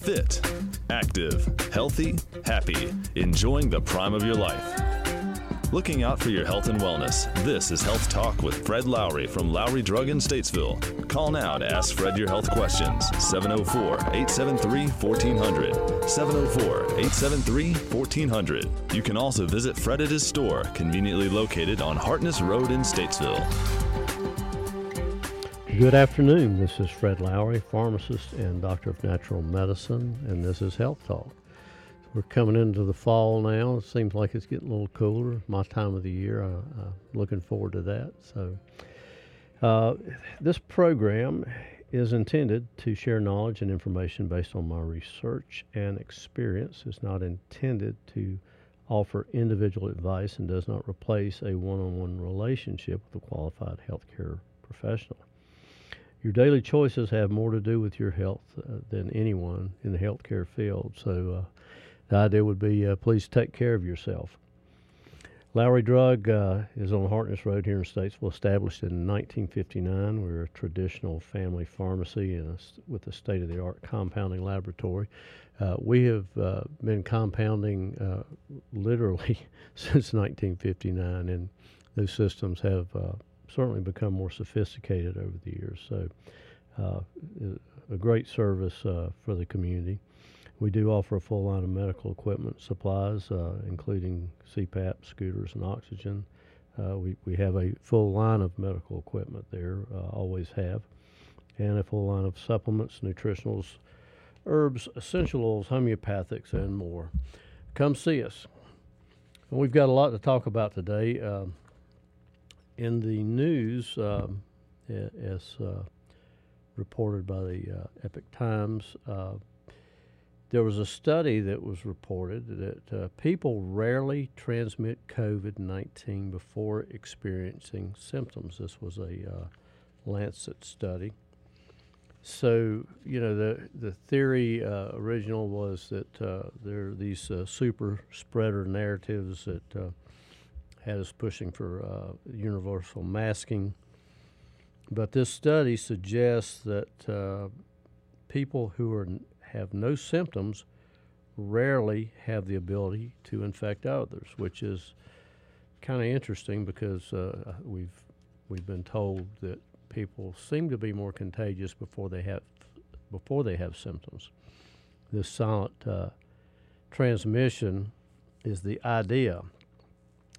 Fit, active, healthy, happy, enjoying the prime of your life. Looking out for your health and wellness. This is Health Talk with Fred Lowry from Lowry Drug in Statesville. Call now to ask Fred your health questions. 704 873 1400. 704 873 1400. You can also visit Fred at his store, conveniently located on Hartness Road in Statesville. Good afternoon. This is Fred Lowry, pharmacist and doctor of natural medicine, and this is Health Talk. We're coming into the fall now. It seems like it's getting a little cooler. My time of the year. I, am looking forward to that. So, uh, this program is intended to share knowledge and information based on my research and experience. It's not intended to offer individual advice and does not replace a one on one relationship with a qualified healthcare professional. Your daily choices have more to do with your health uh, than anyone in the healthcare field. So, uh, the idea would be uh, please take care of yourself. Lowry Drug uh, is on Hartness Road here in Statesville, established in 1959. We're a traditional family pharmacy a, with a state of the art compounding laboratory. Uh, we have uh, been compounding literally since 1959, and those systems have certainly become more sophisticated over the years. So, uh, a great service for the community. We do offer a full line of medical equipment supplies, uh, including CPAP, scooters, and oxygen. Uh, we, we have a full line of medical equipment there, uh, always have, and a full line of supplements, nutritionals, herbs, essential oils, homeopathics, and more. Come see us. We've got a lot to talk about today. Um, in the news, um, as uh, reported by the uh, Epoch Times, uh, there was a study that was reported that uh, people rarely transmit COVID 19 before experiencing symptoms. This was a Lancet study. So, you know, the, the theory uh, original was that uh, there are these uh, super spreader narratives that uh, had us pushing for universal masking. But this study suggests that people who are have no symptoms rarely have the ability to infect others, which is kind of interesting because uh, we've we've been told that people seem to be more contagious before they have before they have symptoms. This silent uh, transmission is the idea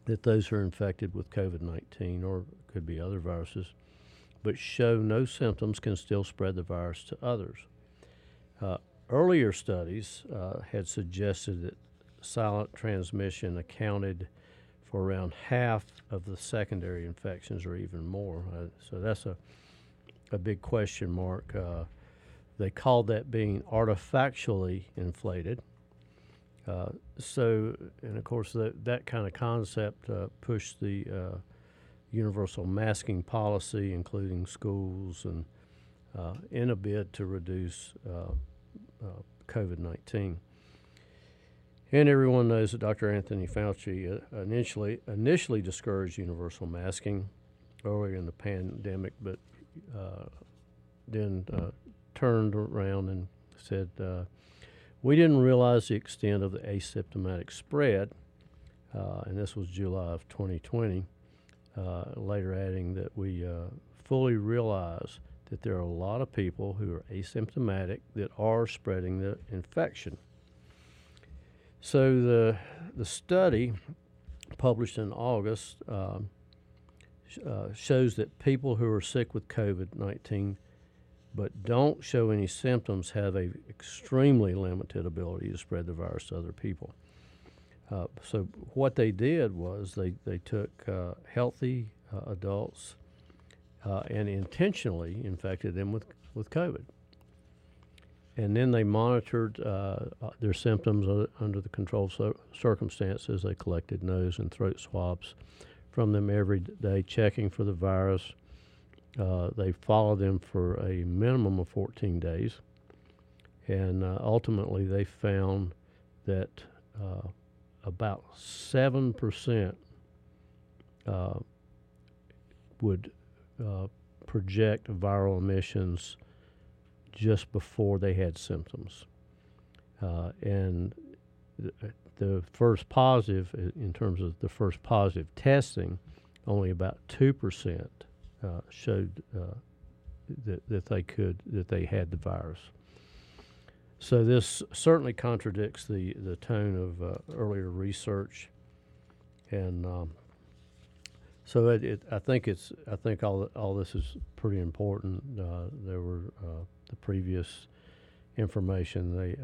that those who are infected with COVID 19 or could be other viruses, but show no symptoms can still spread the virus to others. Uh, Earlier studies uh, had suggested that silent transmission accounted for around half of the secondary infections or even more. Uh, so that's a, a big question mark. Uh, they called that being artifactually inflated. Uh, so, and of course, that, that kind of concept uh, pushed the uh, universal masking policy, including schools, and in a bid to reduce uh, COVID 19. And everyone knows that Dr. Anthony Fauci uh, initially, initially discouraged universal masking earlier in the pandemic, but uh, then uh, turned around and said, uh, We didn't realize the extent of the asymptomatic spread. Uh, and this was July of 2020. later adding that we fully realize that there are a lot of people who are asymptomatic that are spreading the infection. So the the study published in August uh, uh, shows that people who are sick with COVID nineteen but don't show any symptoms have a extremely limited ability to spread the virus to other people. Uh, so what they did was they they took uh, healthy uh, adults uh, and intentionally infected them with, with COVID. And then they monitored uh, uh their symptoms under the controlled circumstances. They collected nose and throat swabs from them every day, checking for the virus. Uh, they followed them for a minimum of 14 days. And uh, ultimately, they found that uh, about 7% would uh, project viral emissions just before they had symptoms. uh, and the, the first positive, in terms of the first positive testing, only about two percent uh, showed uh, that that they could that they had the virus. So this certainly contradicts the the tone of uh, earlier research, and um, so it, it, I think it's I think all all this is pretty important. Uh, there were uh, the previous information they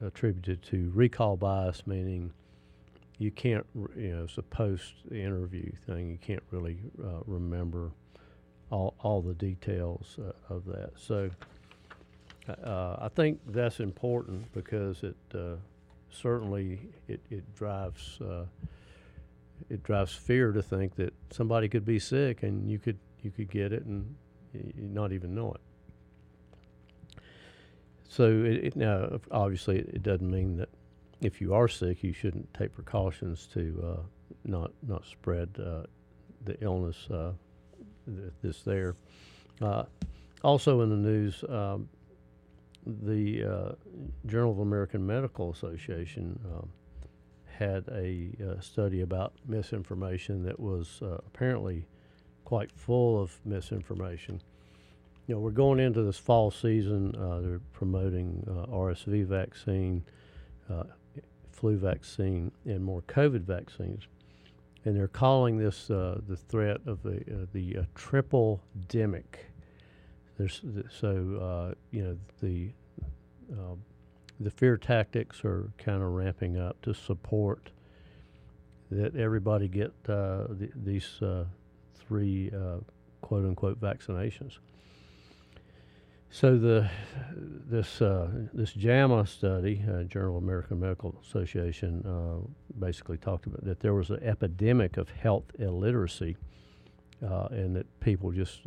attributed to recall bias, meaning you can't you know it's a post interview thing. You can't really uh, remember all all the details uh, of that. So uh, I think that's important because it certainly it, it drives it drives fear to think that somebody could be sick and you could you could get it and not even know it. So it, it, now, obviously, it, it, doesn't mean that if you are sick, you shouldn't take precautions to uh, not not spread uh, the illness uh, th- that's there. Uh, also in the news, um, the uh, Journal of American Medical Association. Um, had a uh, study about misinformation that was apparently quite full of misinformation. You know, we're going into this fall season. They're promoting RSV vaccine, uh, flu vaccine, and more COVID vaccines, and they're calling this uh, the threat of the the triple demic. There's so you know the the fear tactics are kind of ramping up to support that everybody get uh, th- these uh, three uh, quote unquote vaccinations. So the this uh, this JAMA study, uh, Journal of American Medical Association, uh, basically talked about that there was an epidemic of health illiteracy, and that people just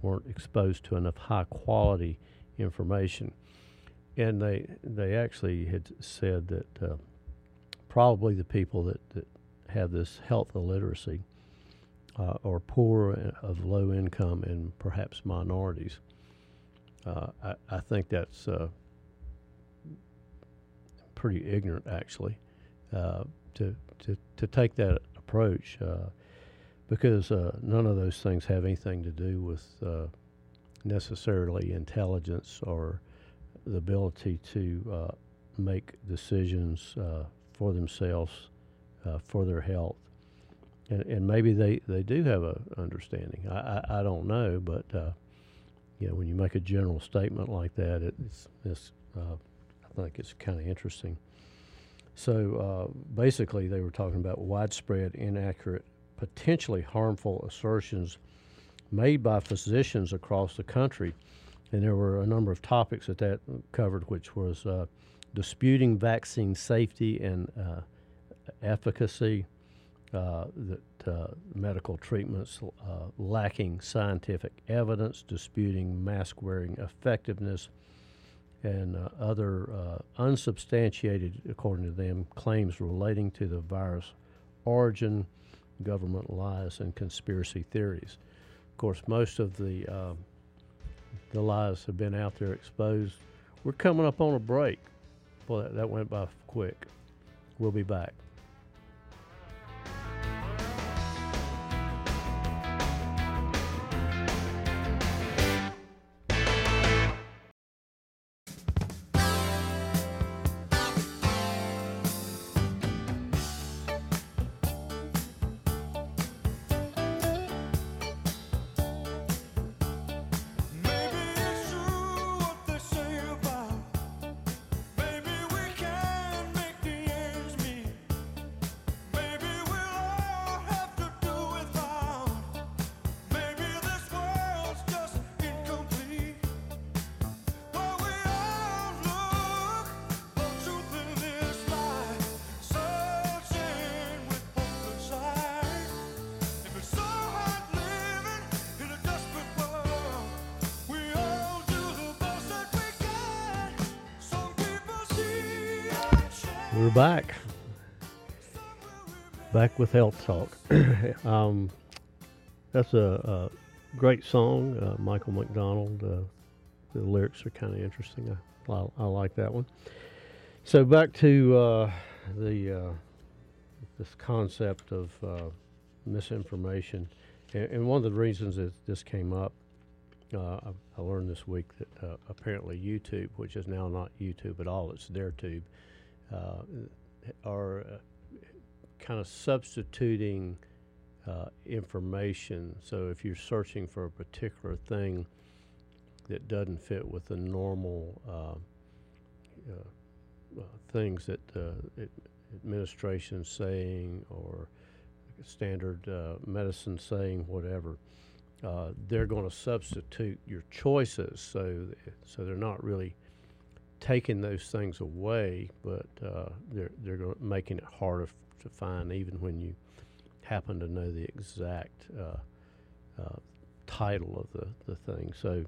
weren't exposed to enough high quality information and they they actually had said that uh, probably the people that, that have this health illiteracy uh, are poor uh, of low income and perhaps minorities. Uh, I, I, think that's uh, pretty ignorant, actually, uh, to, to to take that approach because none of those things have anything to do with necessarily intelligence or the ability to uh, make decisions uh, for themselves, uh, for their health. And, and maybe they, they do have a understanding. I, I, I don't know, but uh, know, when you make a general statement like that, it, it's, it's uh, I think it's kind of interesting. So uh, basically, they were talking about widespread, inaccurate, potentially harmful assertions made by physicians across the country and there were a number of topics that that covered, which was uh, disputing vaccine safety and uh, efficacy, uh, that uh, medical treatments uh, lacking scientific evidence, disputing mask wearing effectiveness, and uh, other unsubstantiated, according to them, claims relating to the virus origin, government lies, and conspiracy theories. Of course, most of the the lies have been out there exposed. We're coming up on a break. Boy, that, that went by quick. We'll be back. Back with Health Talk. um, that's a, a, great song. Uh, Michael McDonald uh, the lyrics are kind of interesting. I, I, I, like that one. So back to uh, the uh, this concept of uh, misinformation, and, and, one of the reasons that this came up, uh, I, I, learned this week that uh, apparently YouTube, which is now not YouTube at all, it's their tube, uh, are kind of substituting information. So if you're searching for a particular thing that doesn't fit with the normal uh, uh, things that uh, it, administration saying or standard uh, medicine saying whatever. Uh, they're going to substitute your choices, so so they're not really taking those things away, but uh, they're they're making it harder to find, even when you happen to know the exact title of the, the thing. So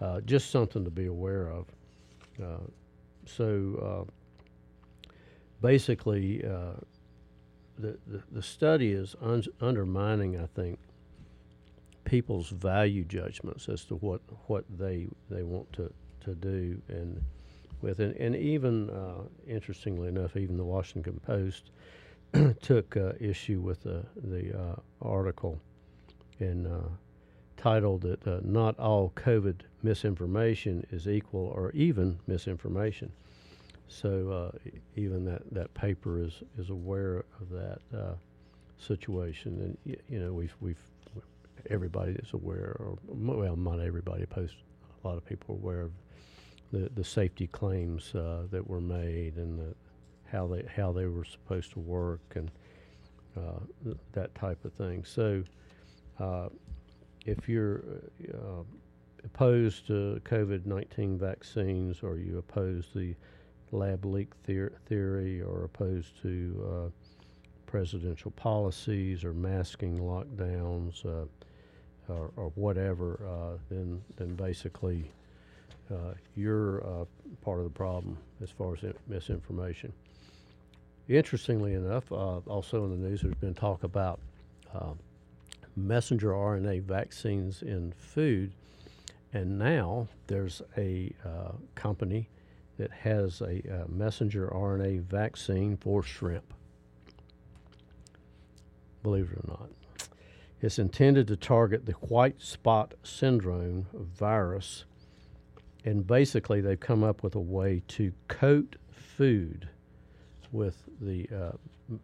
uh, just something to be aware of. Uh, so uh, basically, uh, the, the, the study is un- undermining, I think, people's value judgments as to what what they they want to, to do and with and, and even uh, interestingly enough, even the Washington Post took uh, issue with the the uh, article in titled that uh, not all COVID misinformation is equal or even misinformation. So uh, even that, that paper is, is aware of that uh, situation, and you know we've we've everybody is aware, or well, not everybody. Post a lot of people are aware of the the safety claims uh, that were made and the, how they how they were supposed to work and uh, th- that type of thing. So uh, if you're uh, opposed to COVID 19 vaccines or you oppose the lab leak theory or opposed to uh, presidential policies or masking lockdowns uh, or, or, whatever, uh, then, then basically you're part of the problem as far as misinformation. Interestingly enough, also in the news, there's been talk about messenger RNA vaccines in food. And now there's a uh, company that has a uh, messenger RNA vaccine for shrimp. Believe it or not. It's intended to target the white spot syndrome virus. And basically, they've come up with a way to coat food with the uh,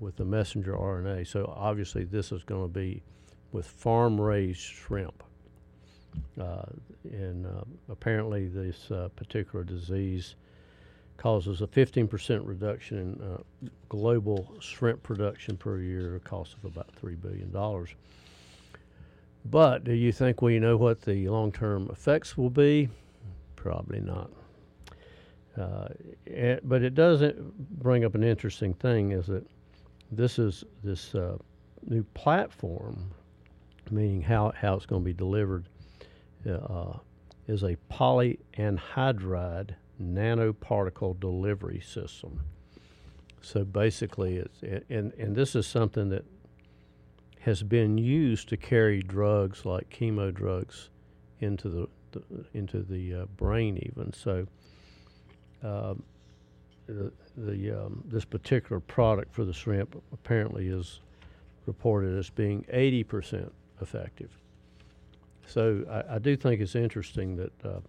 with the messenger RNA. So obviously, this is going to be with farm raised shrimp. Uh, and uh, apparently, this uh, particular disease causes a 15% reduction in uh, global shrimp production per year, a cost of about $3 billion. But do you think we know what the long term effects will be? Probably not. Uh, it, but it does bring up an interesting thing is that this is this uh, new platform meaning how, how it's going to be delivered, uh, is a polyanhydride nanoparticle delivery system. So basically, it's and and this is something that has been used to carry drugs like chemo drugs into the, the into the uh, brain even. So um, the, the um, this particular product for the shrimp apparently is reported as being 80 percent effective. So I, I do think it's interesting that uh,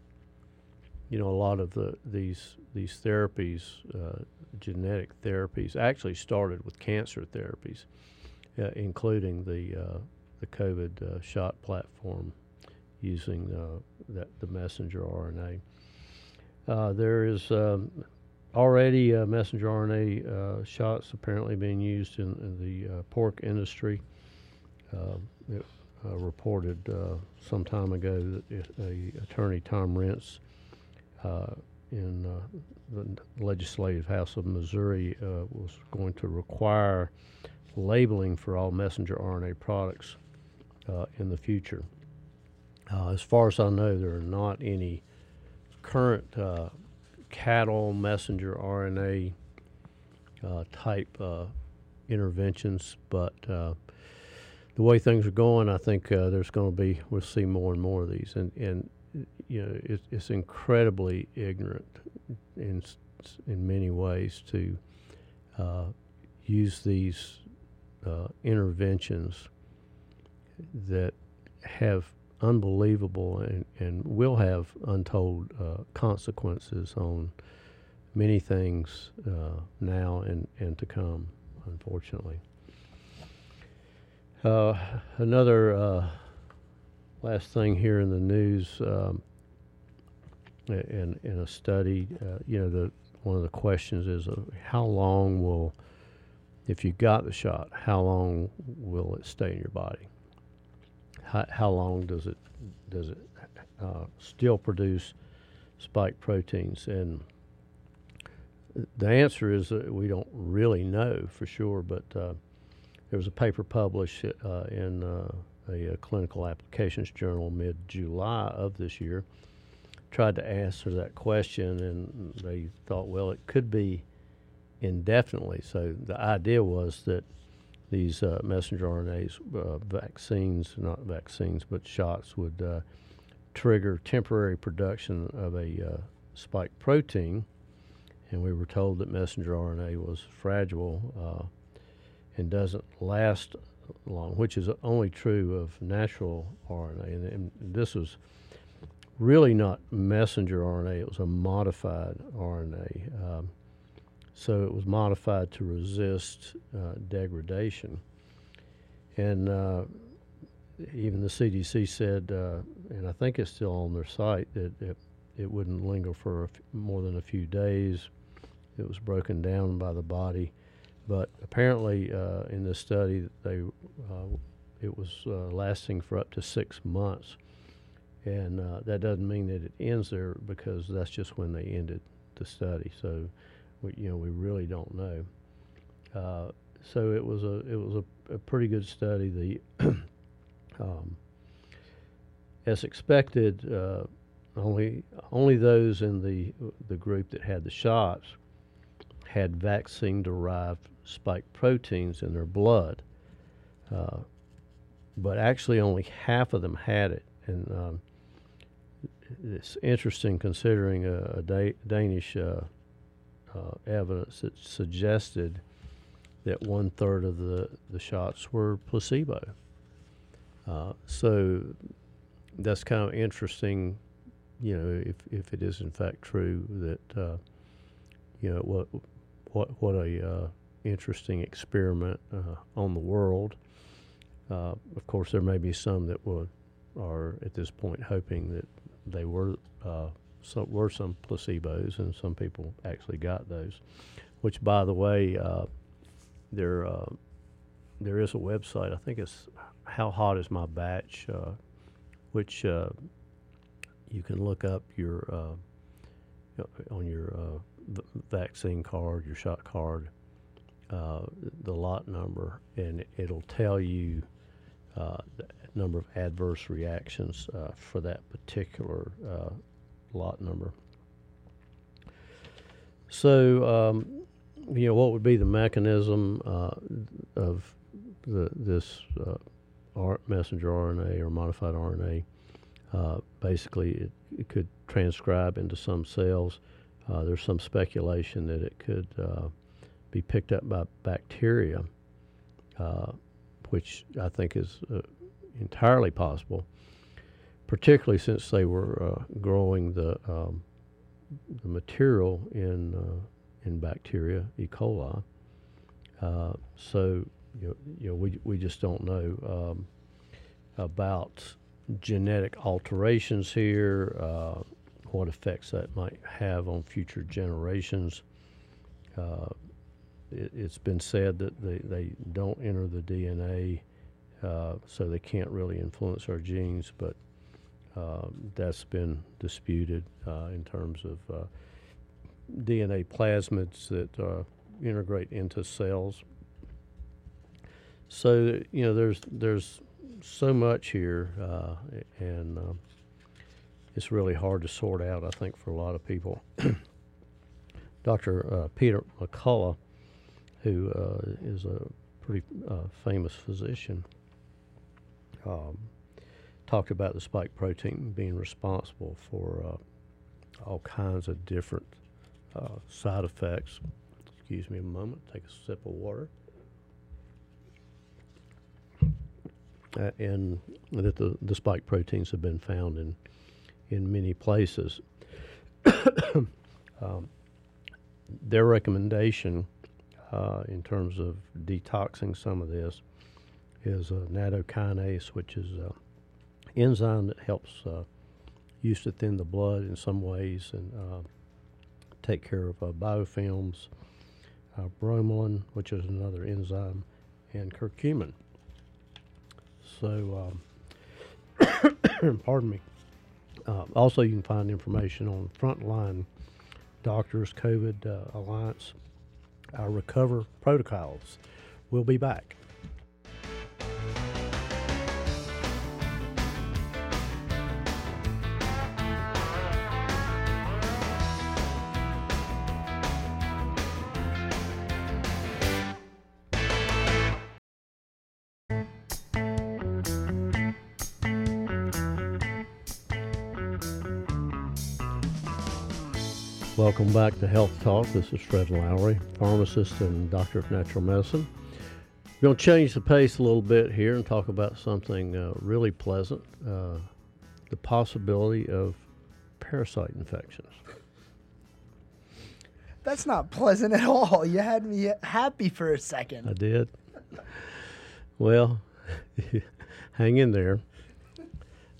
you know a lot of the these these therapies, uh, genetic therapies, actually started with cancer therapies, uh, including the uh, the COVID uh, shot platform using uh, that the messenger RNA. There is um, already messenger RNA shots apparently being used in, in the pork industry. It, uh, reported uh, some time ago that attorney Tom Renz uh, in uh, the Legislative House of Missouri uh, was going to require labeling for all messenger RNA products uh, in the future. as far as I know, there are not any current cattle messenger RNA type interventions, but the way things are going, I think uh, there's going to be we'll see more and more of these. And and you know, it, it's incredibly ignorant in in many ways to uh, use these uh, interventions that have unbelievable and, and will have untold uh, consequences on many things uh, now and, and to come, unfortunately. Uh, another uh, last thing here in the news, um, in, in a study, uh, you know, the, one of the questions is uh, how long will, if you got the shot, how long will it stay in your body? How, how long does it does it uh, still produce spike proteins? And the answer is that we don't really know for sure, but uh, there was a paper published uh, in uh, a, a, clinical applications journal mid July of this year. Tried to answer that question, and they thought, well, it could be indefinitely. So the idea was that these uh, messenger RNAs, uh, vaccines, not vaccines, but shots would uh, trigger temporary production of a spike protein and we were told that messenger RNA was fragile uh, and doesn't last long, which is only true of natural RNA. And, and, this was really not messenger RNA, it was a modified RNA. Um, so it was modified to resist uh, degradation. And uh, even the CDC said, uh, and I think it's still on their site, that it, it wouldn't linger for more than a few days it was broken down by the body. But apparently, uh, in this study, they uh, it was uh, lasting for up to six months, and that doesn't mean that it ends there because that's just when they ended the study. So, we, you know, we really don't know. Uh, so it was a it was a, a pretty good study. The um, as expected, uh, only only those in the the group that had the shots had vaccine derived spike proteins in their blood. Uh, but actually, only half of them had it. And um, it's interesting considering a, a da- Danish uh, evidence that suggested that one third of the, the shots were placebo. Uh, so that's kind of interesting, you know, if, if it is in fact true that, uh, you know, what what what a uh, interesting experiment uh, on the world. Uh, of course, there may be some that would are at this point hoping that they were uh, some were some placebos, and some people actually got those. Which, by the way, uh, there uh, there is a website. I think it's How Hot Is My Batch, which you can look up your on your vaccine card, your shot card, uh, the lot number, and it'll tell you uh, the number of adverse reactions uh, for that particular uh, lot number. So, um, you know, what would be the mechanism uh, of the, this uh, messenger RNA or modified RNA? basically, it, it could transcribe into some cells uh, there's some speculation that it could uh, be picked up by bacteria, uh, which I think is uh, entirely possible, particularly since they were uh, growing the, um, the material in, uh, in bacteria, E. coli. so, you know, you know, we, we just don't know um, about genetic alterations here what effects that might have on future generations. Uh, it, has been said that they, they don't enter the DNA, uh, so they can't really influence our genes, but uh, that's been disputed uh, in terms of uh, DNA plasmids that uh, integrate into cells. So you know, there's there's so much here, and um, it's really hard to sort out, I think, for a lot of people. Dr. Uh, Peter McCullough, who uh, is a pretty uh, famous physician, um, talked about the spike protein being responsible for uh, all kinds of different uh, side effects. Excuse me a moment, take a sip of water. Uh, and that the, the spike proteins have been found in, in many places. um, their recommendation uh, in terms of detoxing some of this is a nattokinase, which is an enzyme that helps uh, used to thin the blood in some ways and uh, take care of uh, biofilms, uh, bromelain, which is another enzyme, and curcumin. So, um, pardon me. Uh, also, you can find information on Frontline Doctors COVID Alliance, our recover protocols. We'll be back. Welcome back to Health Talk. This is Fred Lowry, pharmacist and doctor of natural medicine. We're going to change the pace a little bit here and talk about something uh, really pleasant uh, the possibility of parasite infections. That's not pleasant at all. You had me happy for a second. I did. well, hang in there.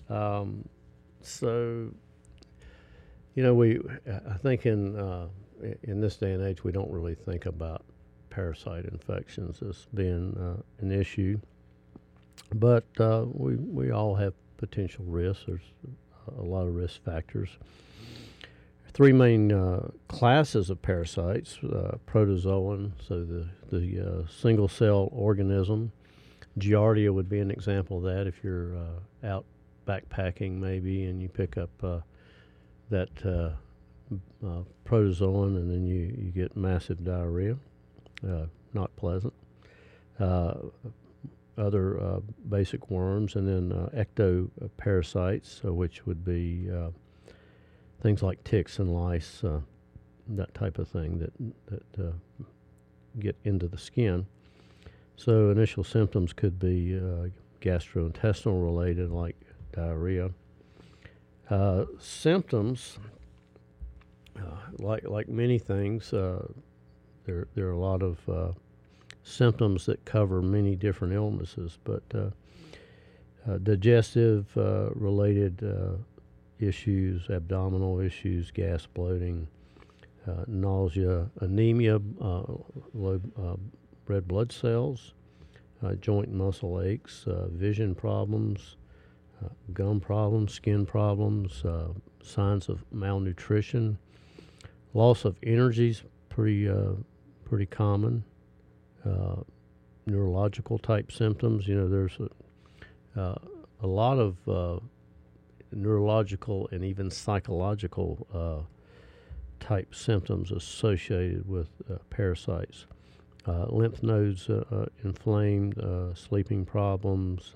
Um, so, you know, we I think in uh, in this day and age we don't really think about parasite infections as being uh, an issue, but uh, we we all have potential risks. There's a lot of risk factors. Three main uh, classes of parasites: uh, protozoan, so the the uh, single cell organism. Giardia would be an example of that. If you're out backpacking, maybe, and you pick up that uh, uh, protozoan, and then you, you get massive diarrhea. Uh, not pleasant. Uh, other uh, basic worms, and then ectoparasites, which would be things like ticks and lice, that type of thing that that get into the skin. So initial symptoms could be gastrointestinal related, like diarrhea. Uh, symptoms, uh, like like many things, uh, there there are a lot of uh, symptoms that cover many different illnesses, but uh, digestive related issues, abdominal issues, gas, bloating, nausea, anemia, low red blood cells, joint muscle aches, vision problems uh, gum problems, skin problems, uh, signs of malnutrition, loss of energy is pretty uh, pretty common. neurological type symptoms, you know, there's a, a lot of neurological and even psychological uh, type symptoms associated with uh, parasites. Uh, lymph nodes inflamed, sleeping problems,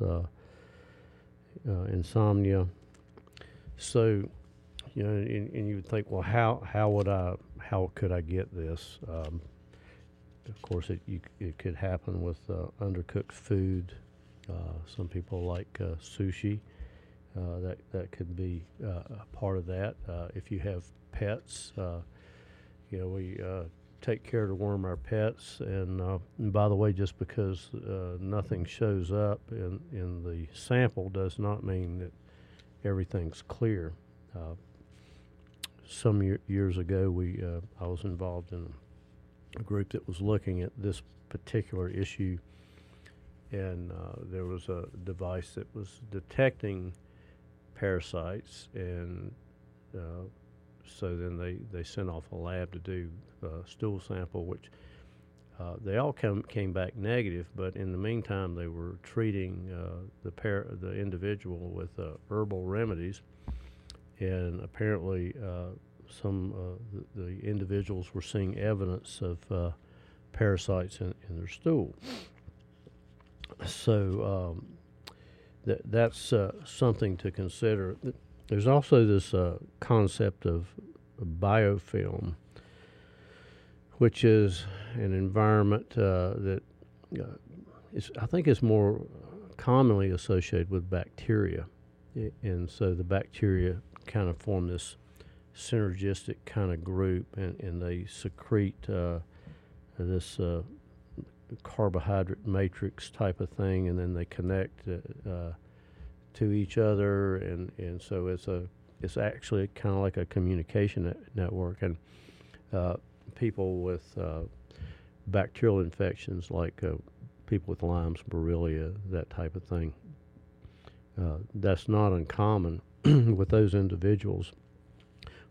uh, insomnia. So, you know, and, and, you would think, well, how how would I how could I get this? Um, of course, it you, it could happen with uh, undercooked food. Uh, some people like uh, sushi. Uh, that that could be a part of that. if you have pets, you know, we take care to worm our pets. And, uh, and by the way, just because uh, nothing shows up in, in the sample does not mean that everything's clear. Uh, some year, years ago, we uh, I was involved in a group that was looking at this particular issue, and uh, there was a device that was detecting parasites and uh, so then they, they sent off a lab to do a stool sample, which uh, they all come, came back negative, but in the meantime, they were treating uh, the, par- the individual with uh, herbal remedies, and apparently, uh, some uh, the, the, individuals were seeing evidence of uh, parasites in, in, their stool. So, um, that that's uh, something to consider. There's also this uh, concept of biofilm, which is an environment uh, that uh, is, I think is more commonly associated with bacteria. And so the bacteria kind of form this synergistic kind of group and, and they secrete uh, this uh, carbohydrate matrix type of thing, and then they connect uh, uh, to each other, and, and so it's a it's actually kind of like a communication net network, and uh, people with uh, bacterial infections like uh, people with Lyme's, Borrelia, that type of thing. Uh, that's not uncommon with those individuals,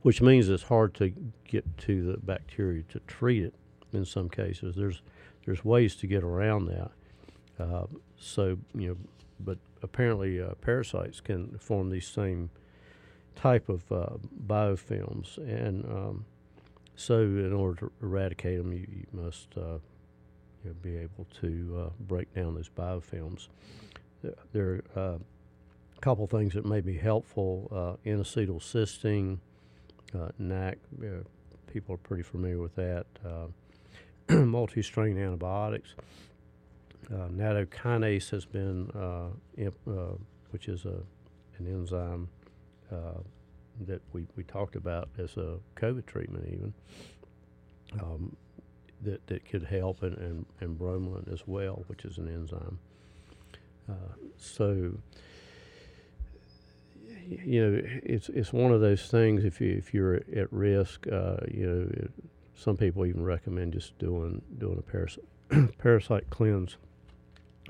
which means it's hard to get to the bacteria to treat it in some cases. There's there's ways to get around that. Uh, so you know, but apparently uh, parasites can form these same type of uh, biofilms, and um, so in order to eradicate them, you, you must uh, you know, be able to uh, break down those biofilms. There are uh, a couple things that may be helpful: N-acetylcysteine, NAC. people are pretty familiar with that. multi-strain antibiotics. Uh, nattokinase has been, uh, imp, uh, which is a, an enzyme uh, that we, we talked about as a COVID treatment even, um, that, that could help, and, and, and bromelain as well, which is an enzyme. Uh, so, you know, it's it's one of those things. If you if you're at risk, uh, you know, some people even recommend just doing doing a parasite parasite cleanse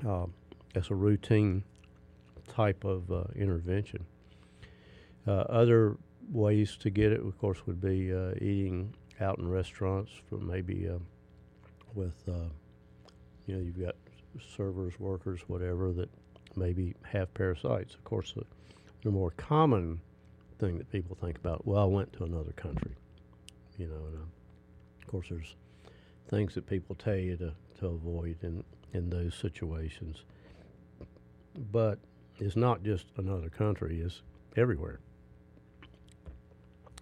uh, as a routine type of uh, intervention. Uh, other ways to get it, of course, would be uh, eating out in restaurants, for maybe uh, with uh, you know you've got servers, workers, whatever that maybe have parasites. Of course, the, the more common thing that people think about. Well, I went to another country, you know, and of course, there's things that people tell you to, to avoid in, in those situations. But it's not just another country, it's everywhere.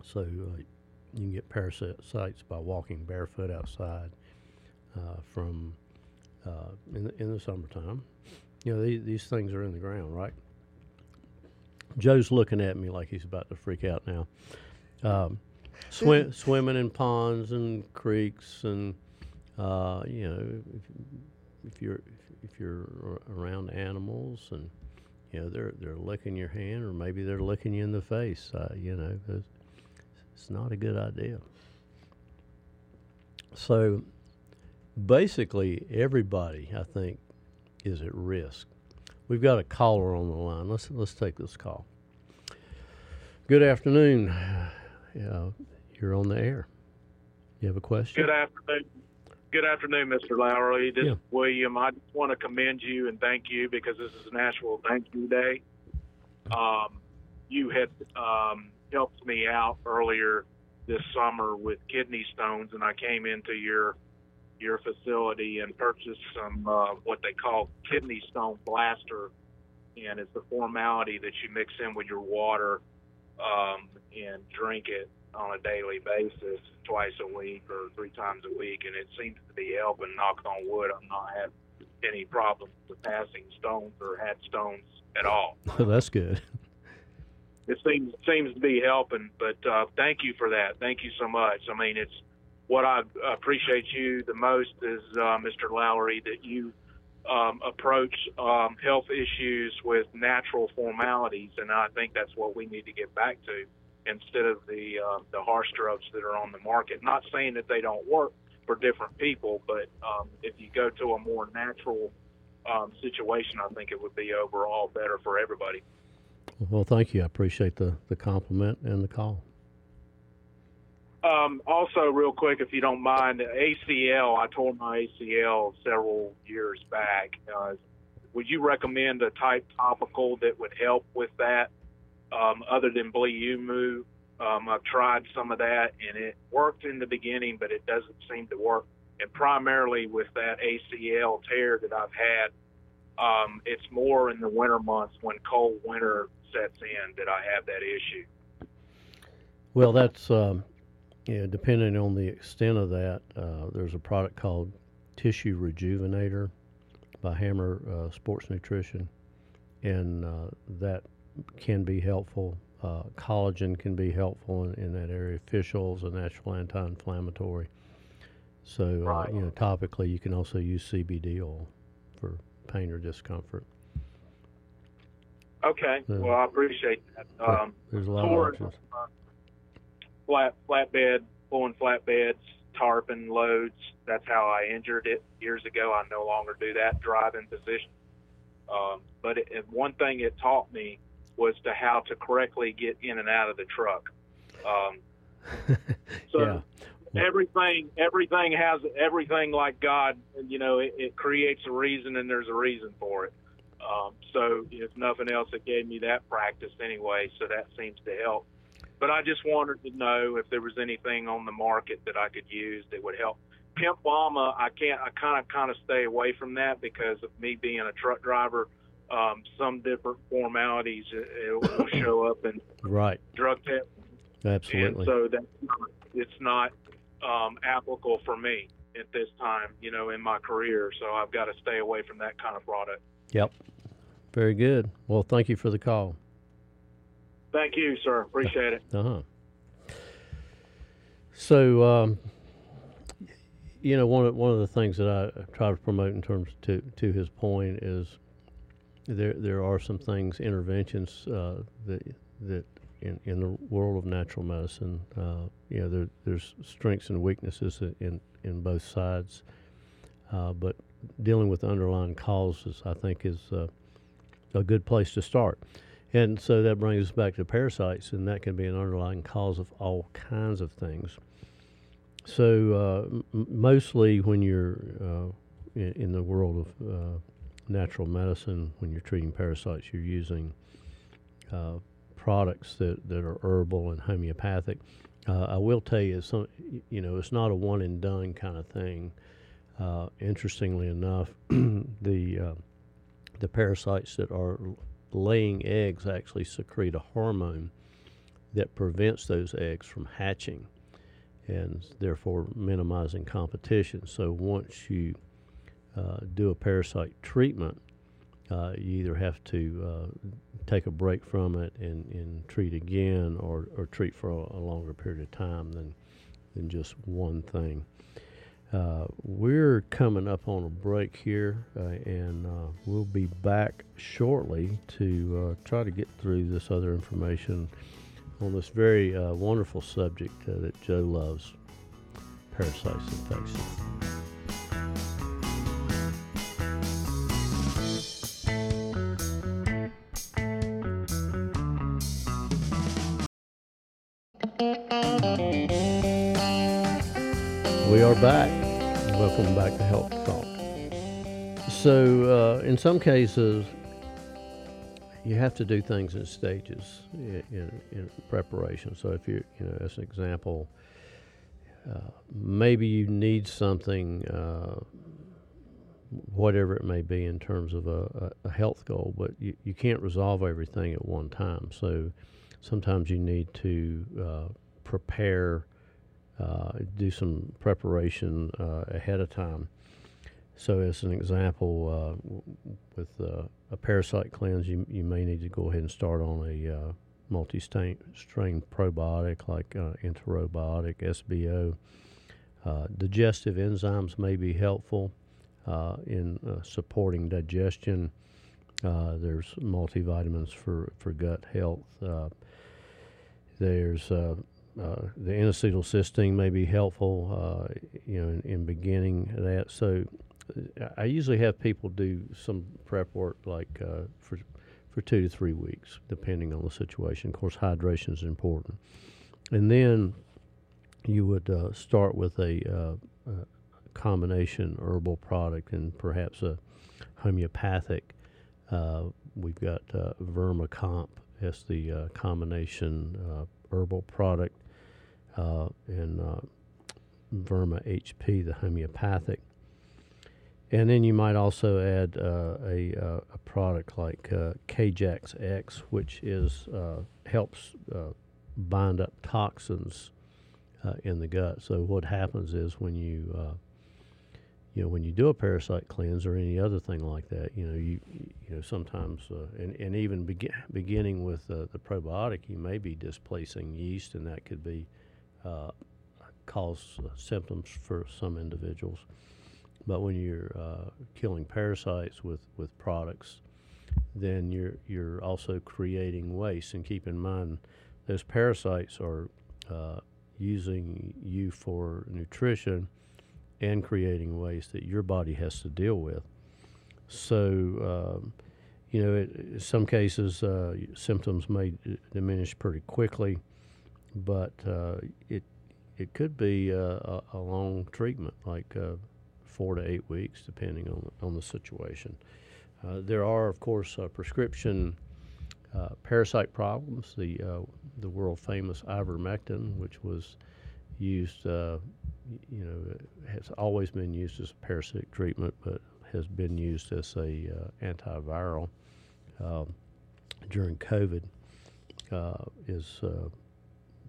So uh, you can get parasites by walking barefoot outside uh, from uh, in, the, in the summertime. You know, these, these things are in the ground, right? Joe's looking at me like he's about to freak out now. Um, Swim, swimming in ponds and creeks, and uh, you know, if, you're if you're around animals, and you know they're they're licking your hand, or maybe they're licking you in the face. Uh, you know, it's, it's not a good idea. So, basically, everybody I think is at risk. We've got a caller on the line. Let's let's take this call. Good afternoon. You're on the air. You have a question? Good afternoon. Good afternoon, Mr. Lowry. This yeah. is William. I just want to commend you and thank you because this is National Thank You Day. Um, you had um, helped me out earlier this summer with kidney stones, and I came into your your facility and purchased some uh, what they call kidney stone blaster, and it's the formality that you mix in with your water um, and drink it on a daily basis, twice a week or three times a week, and it seems to be helping. Knock on wood, I'm not having any problems with passing stones or had stones at all. Well, that's good. It seems seems to be helping, but uh, thank you for that. Thank you so much. I mean, it's what I appreciate you the most is uh, Mr. Lowry that you um, approach um, health issues with natural formalities, and I think that's what we need to get back to instead of the uh, the harsh drugs that are on the market. Not saying that they don't work for different people, but um, if you go to a more natural um, situation, I think it would be overall better for everybody. Well, thank you. I appreciate the, the compliment and the call. Um, also, real quick, if you don't mind, ACL. I tore my ACL several years back. Uh, would you recommend a type topical that would help with that? Um, other than Blue-Emu. Um, I've tried some of that, and it worked in the beginning, but it doesn't seem to work. And primarily with that ACL tear that I've had, Um, it's more in the winter months when cold winter sets in that I have that issue. Well, that's um, yeah, depending on the extent of that. Uh, there's a product called Tissue Rejuvenator by Hammer uh, Sports Nutrition, and uh, that can be helpful. Uh, collagen can be helpful in, in, that area. Fish oil is a natural anti-inflammatory. So, uh, you know, topically, you can also use CBD oil for pain or discomfort. Okay. well, I appreciate that. Um, there's a lot of options. Uh, flat flatbed, pulling flatbeds, tarping loads. That's how I injured it years ago. I no longer do that driving position. Um, but it, it, one thing it taught me was to how to correctly get in and out of the truck. Um, so yeah. everything, everything has everything like God. You know, it, it, creates a reason, and there's a reason for it. Um, so if nothing else, it gave me that practice anyway. So that seems to help. But I just wanted to know if there was anything on the market that I could use that would help. Pimp Balma, I can't. I kind of kind of stay away from that because of me being a truck driver. Um, some different formalities it, it will show up in right drug test. Absolutely. And so that it's not um, applicable for me at this time, you know, in my career. So I've got to stay away from that kind of product. Yep. Very good. Well, thank you for the call. Thank you, sir. Appreciate it. Uh huh. So, um, you know, one of one of the things that I try to promote in terms to to his point is there there are some things interventions uh, that that in, in the world of natural medicine, uh, you know, there, there's strengths and weaknesses in in both sides, uh, but dealing with underlying causes, I think, is uh, a good place to start. And so that brings us back to parasites, and that can be an underlying cause of all kinds of things. So, uh, m- mostly when you're uh, in, in, the world of natural medicine, when you're treating parasites, you're using uh, products that, that are herbal and homeopathic. Uh, I will tell you, some, you know, it's not a one and done kind of thing. Uh, interestingly enough, the the parasites that are laying eggs actually secrete a hormone that prevents those eggs from hatching and therefore minimizing competition. So once you uh, do a parasite treatment, uh, you either have to uh, take a break from it and, and treat again or, or treat for a, a longer period of time than, than just one thing. Uh, we're coming up on a break here, uh, and uh, we'll be back shortly to try to get through this other information on this very wonderful subject that Joe loves parasites infection. Back. Welcome back to Health Talk. So, uh, in some cases, you have to do things in stages in, in, in preparation. So, if you, you know, as an example, uh, maybe you need something, uh, whatever it may be, in terms of a, a, health goal, but you, you can't resolve everything at one time. So, sometimes you need to uh, prepare do some preparation uh, ahead of time. So, as an example, uh, with uh, a parasite cleanse, you, you may need to go ahead and start on a uh, multi strain probiotic like uh, Enterobiotic, SBO. digestive enzymes may be helpful in supporting digestion. there's multivitamins for, for gut health. there's uh, the N-acetylcysteine may be helpful, uh, you know, in, in, beginning that. So uh, I usually have people do some prep work like uh, for for two to three weeks, depending on the situation. Of course, hydration is important, and then you would uh, start with a, a, combination herbal product and perhaps a homeopathic. we've got uh, Vermicomp as the combination herbal product uh, and uh, Verma HP, the homeopathic. And then you might also add uh, a, uh, a product like uh, Kjax X, which is uh, helps uh, bind up toxins uh, in the gut. So what happens is when you you know when you do a parasite cleanse or any other thing like that, you know you you know sometimes and and even be- beginning with the probiotic, you may be displacing yeast, and that could be cause symptoms for some individuals. But when you're uh, killing parasites with, with products, then you're you're also creating waste. And keep in mind, those parasites are uh, using you for nutrition and creating waste that your body has to deal with. So, um, you know, it, in some cases, uh, symptoms may d- diminish pretty quickly, but uh, it it could be a, a long treatment, like uh, four to eight weeks, depending on, on the situation. Uh, there are, of course, uh, prescription uh, parasite problems. The, uh, the world famous ivermectin, which was used, uh, you know, has always been used as a parasitic treatment, but has been used as a antiviral um, during COVID, is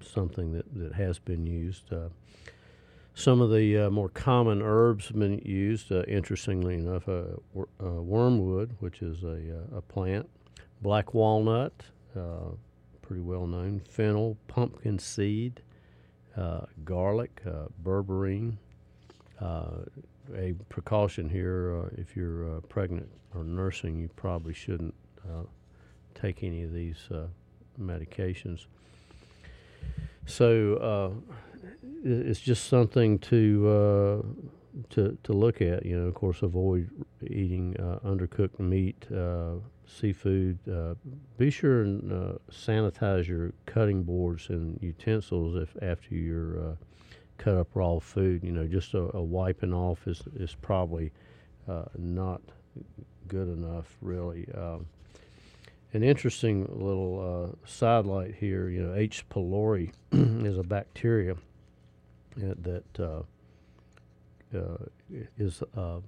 something that, that has been used. Some of the uh, more common herbs have been used, uh, interestingly enough, uh, wor- uh, wormwood, which is a, uh, a plant, black walnut, uh, pretty well known, fennel, pumpkin seed, garlic, berberine. a precaution here if you're pregnant or nursing, you probably shouldn't take any of these medications. So it's just something to uh, to to look at. You know, of course, avoid eating uh, undercooked meat, uh, seafood. Uh, be sure and uh, sanitize your cutting boards and utensils if after you're uh, cut up raw food. You know, just a, a wiping off is is probably not good enough, really. Um, an interesting little uh, sidelight here, you know, H. pylori is a bacteria that uh, uh, is uh,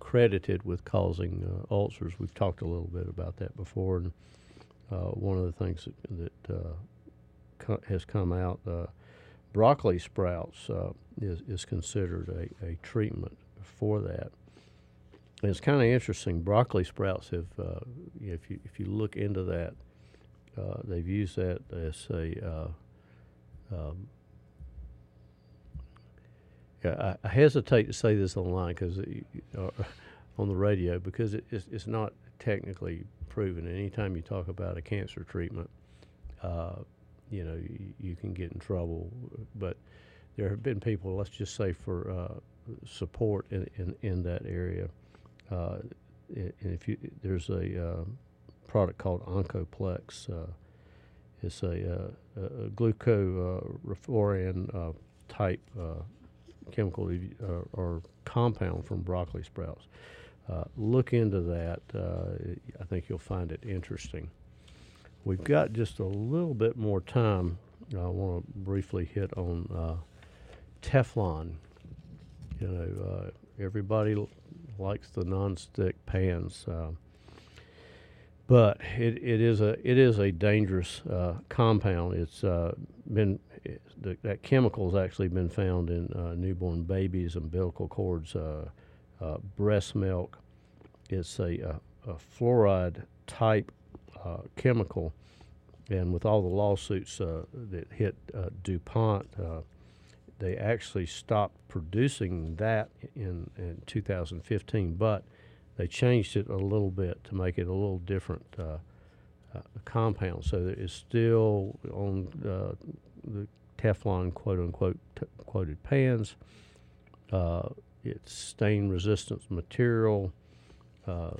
credited with causing ulcers. We've talked a little bit about that before, and one of the things that, that co- has come out broccoli sprouts uh, is, is considered a, a treatment for that. It's kind of interesting. Broccoli sprouts have, uh, if you if you look into that, uh, they've used that as a um, I, I hesitate to say this online because uh, on the radio because it, it's, it's, not technically proven. Anytime you talk about a cancer treatment, uh, you know you, you, can get in trouble. But there have been people, let's just say, for uh, support in, in, in, that area. Uh, and if you there's a uh, product called Oncoplex. Uh, it's a, a glucoraphanin type chemical uh, or compound from broccoli sprouts. Uh, look into that. Uh, I think you'll find it interesting. We've got just a little bit more time. I want to briefly hit on uh, Teflon. You know, uh, everybody likes the nonstick pans, uh, but it, it is a it is a dangerous compound. It's been the, that chemical has actually been found in uh, newborn babies, umbilical cords, uh, uh, breast milk. It's a, a, a fluoride type uh, chemical, and with all the lawsuits uh, that hit uh, DuPont, they actually stopped producing that in, in 2015, but they changed it a little bit to make it a little different compound. So it's still on the Teflon quote unquote t- quoted pans. Uh, it's stain resistant material. Uh,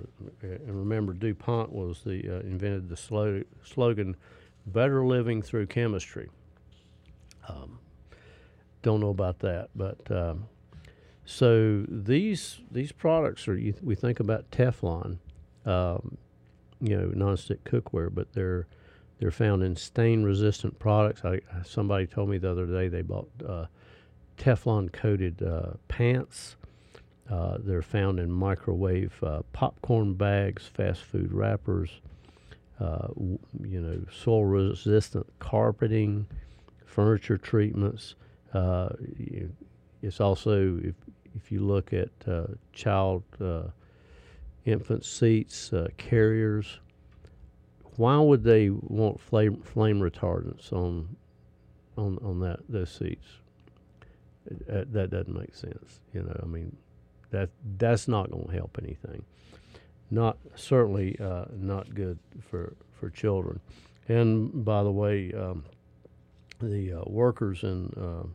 and remember, DuPont was the uh, invented the slo- slogan "Better living through chemistry." Um, don't know about that, but um, so these these products are. You, we think about Teflon, um, you know, nonstick cookware, but they're they're found in stain-resistant products. I, somebody told me the other day they bought uh, Teflon-coated uh, pants, Uh, they're found in microwave uh, popcorn bags, fast food wrappers, uh, w- you know, soil resistant carpeting, furniture treatments. Uh, it's also, if, if you look at uh, child uh, infant seats, carriers, why would they want flame, flame retardants on on on that those seats? That, that doesn't make sense. You know, I mean, that that's not going to help anything. Not certainly uh, not good for for children. And by the way, um, the uh, workers in uh,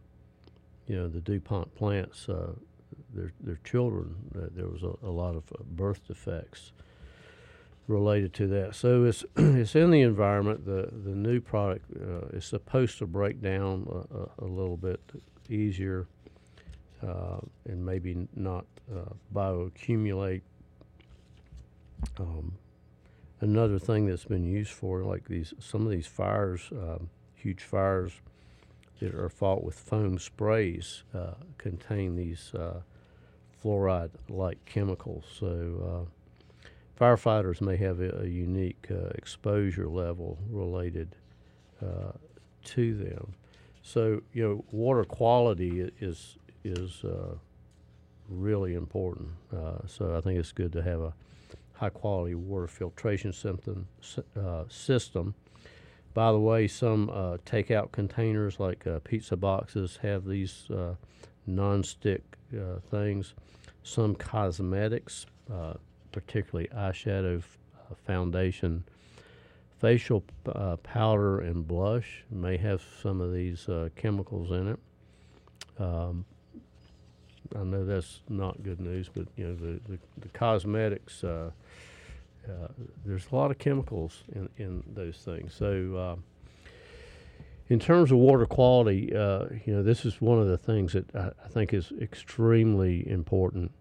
you know the DuPont plants, uh, their their children, uh, there was a, a, lot of uh, birth defects related to that. So it's it's in the environment. The the new product is supposed to break down a, a, a little bit easier uh, and maybe not uh, bioaccumulate. Um, another thing that's been used for, like these, some of these fires, um, huge fires that are fought with foam sprays, uh, contain these uh, fluoride-like chemicals. So uh, firefighters may have a, a unique uh, exposure level related to them. So you know, water quality is is uh, really important. Uh, so I think it's good to have a high quality water filtration. Uh, system. By the way, some uh, takeout containers like uh, pizza boxes have these uh, non-stick things. Some cosmetics, particularly eyeshadow, foundation, facial powder, and blush, may have some of these chemicals in it. Um, I know that's not good news, but you know the the, the cosmetics. Uh, there's a lot of chemicals in, in those things. So, uh, in terms of water quality, uh, you know, this is one of the things that I, I think is extremely important.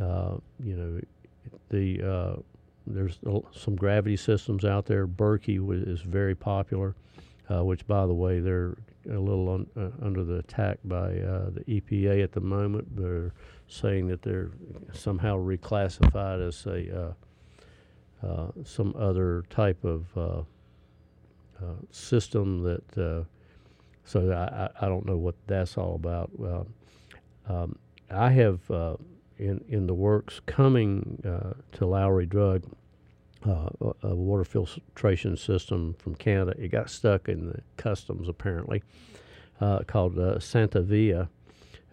Uh, you know, the uh, there's some gravity systems out there. Berkey is very popular, which, by the way, they're a little un, under the attack by the EPA at the moment. They're saying that they're somehow reclassified as a uh, some other type of uh, uh, system that. so I, I don't know what that's all about. Um, I have in in the works coming to Lowry Drug uh, a water filtration system from Canada. It got stuck in the customs apparently, uh, called uh, Santevia.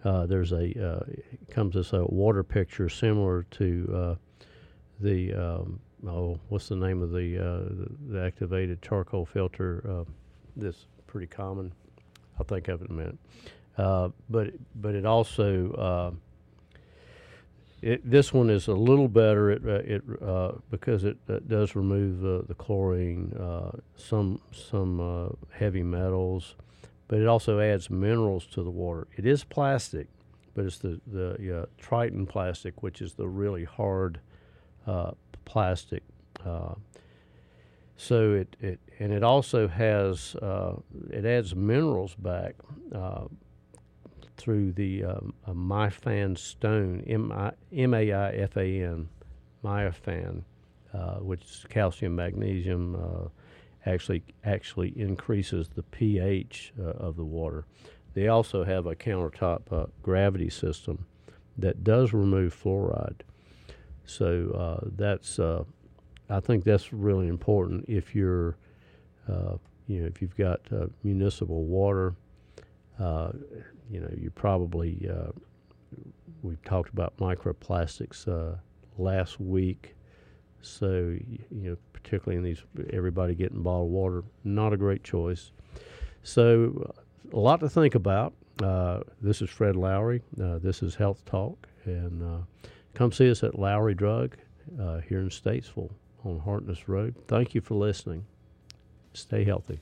There's a comes as a water picture similar to the um, oh what's the name of the the, the, activated charcoal filter that's pretty common. I'll think of it in a minute. but but it also it, this one is a little better. It, uh, it uh, because it, it, does remove the, chlorine, uh, some some uh, heavy metals, but it also adds minerals to the water. It is plastic, but it's the the Tritan plastic, which is the really hard uh, plastic. Uh, so it, it and it also has it adds minerals back through the um, Maifan stone, M A I F A N, Maifan, uh, which is calcium magnesium, uh, actually actually increases the pH uh, of the water. They also have a countertop uh, gravity system that does remove fluoride. So uh, that's uh, I think that's really important if you're you know if you've got municipal water uh, you know, you probably uh, we talked about microplastics uh, last week. So you know, particularly in these, everybody getting bottled water, not a great choice. So a lot to think about. Uh, this is Fred Lowry. Uh, this is Health Talk, and uh, come see us at Lowry Drug uh, here in Statesville on Hartness Road. Thank you for listening. Stay healthy.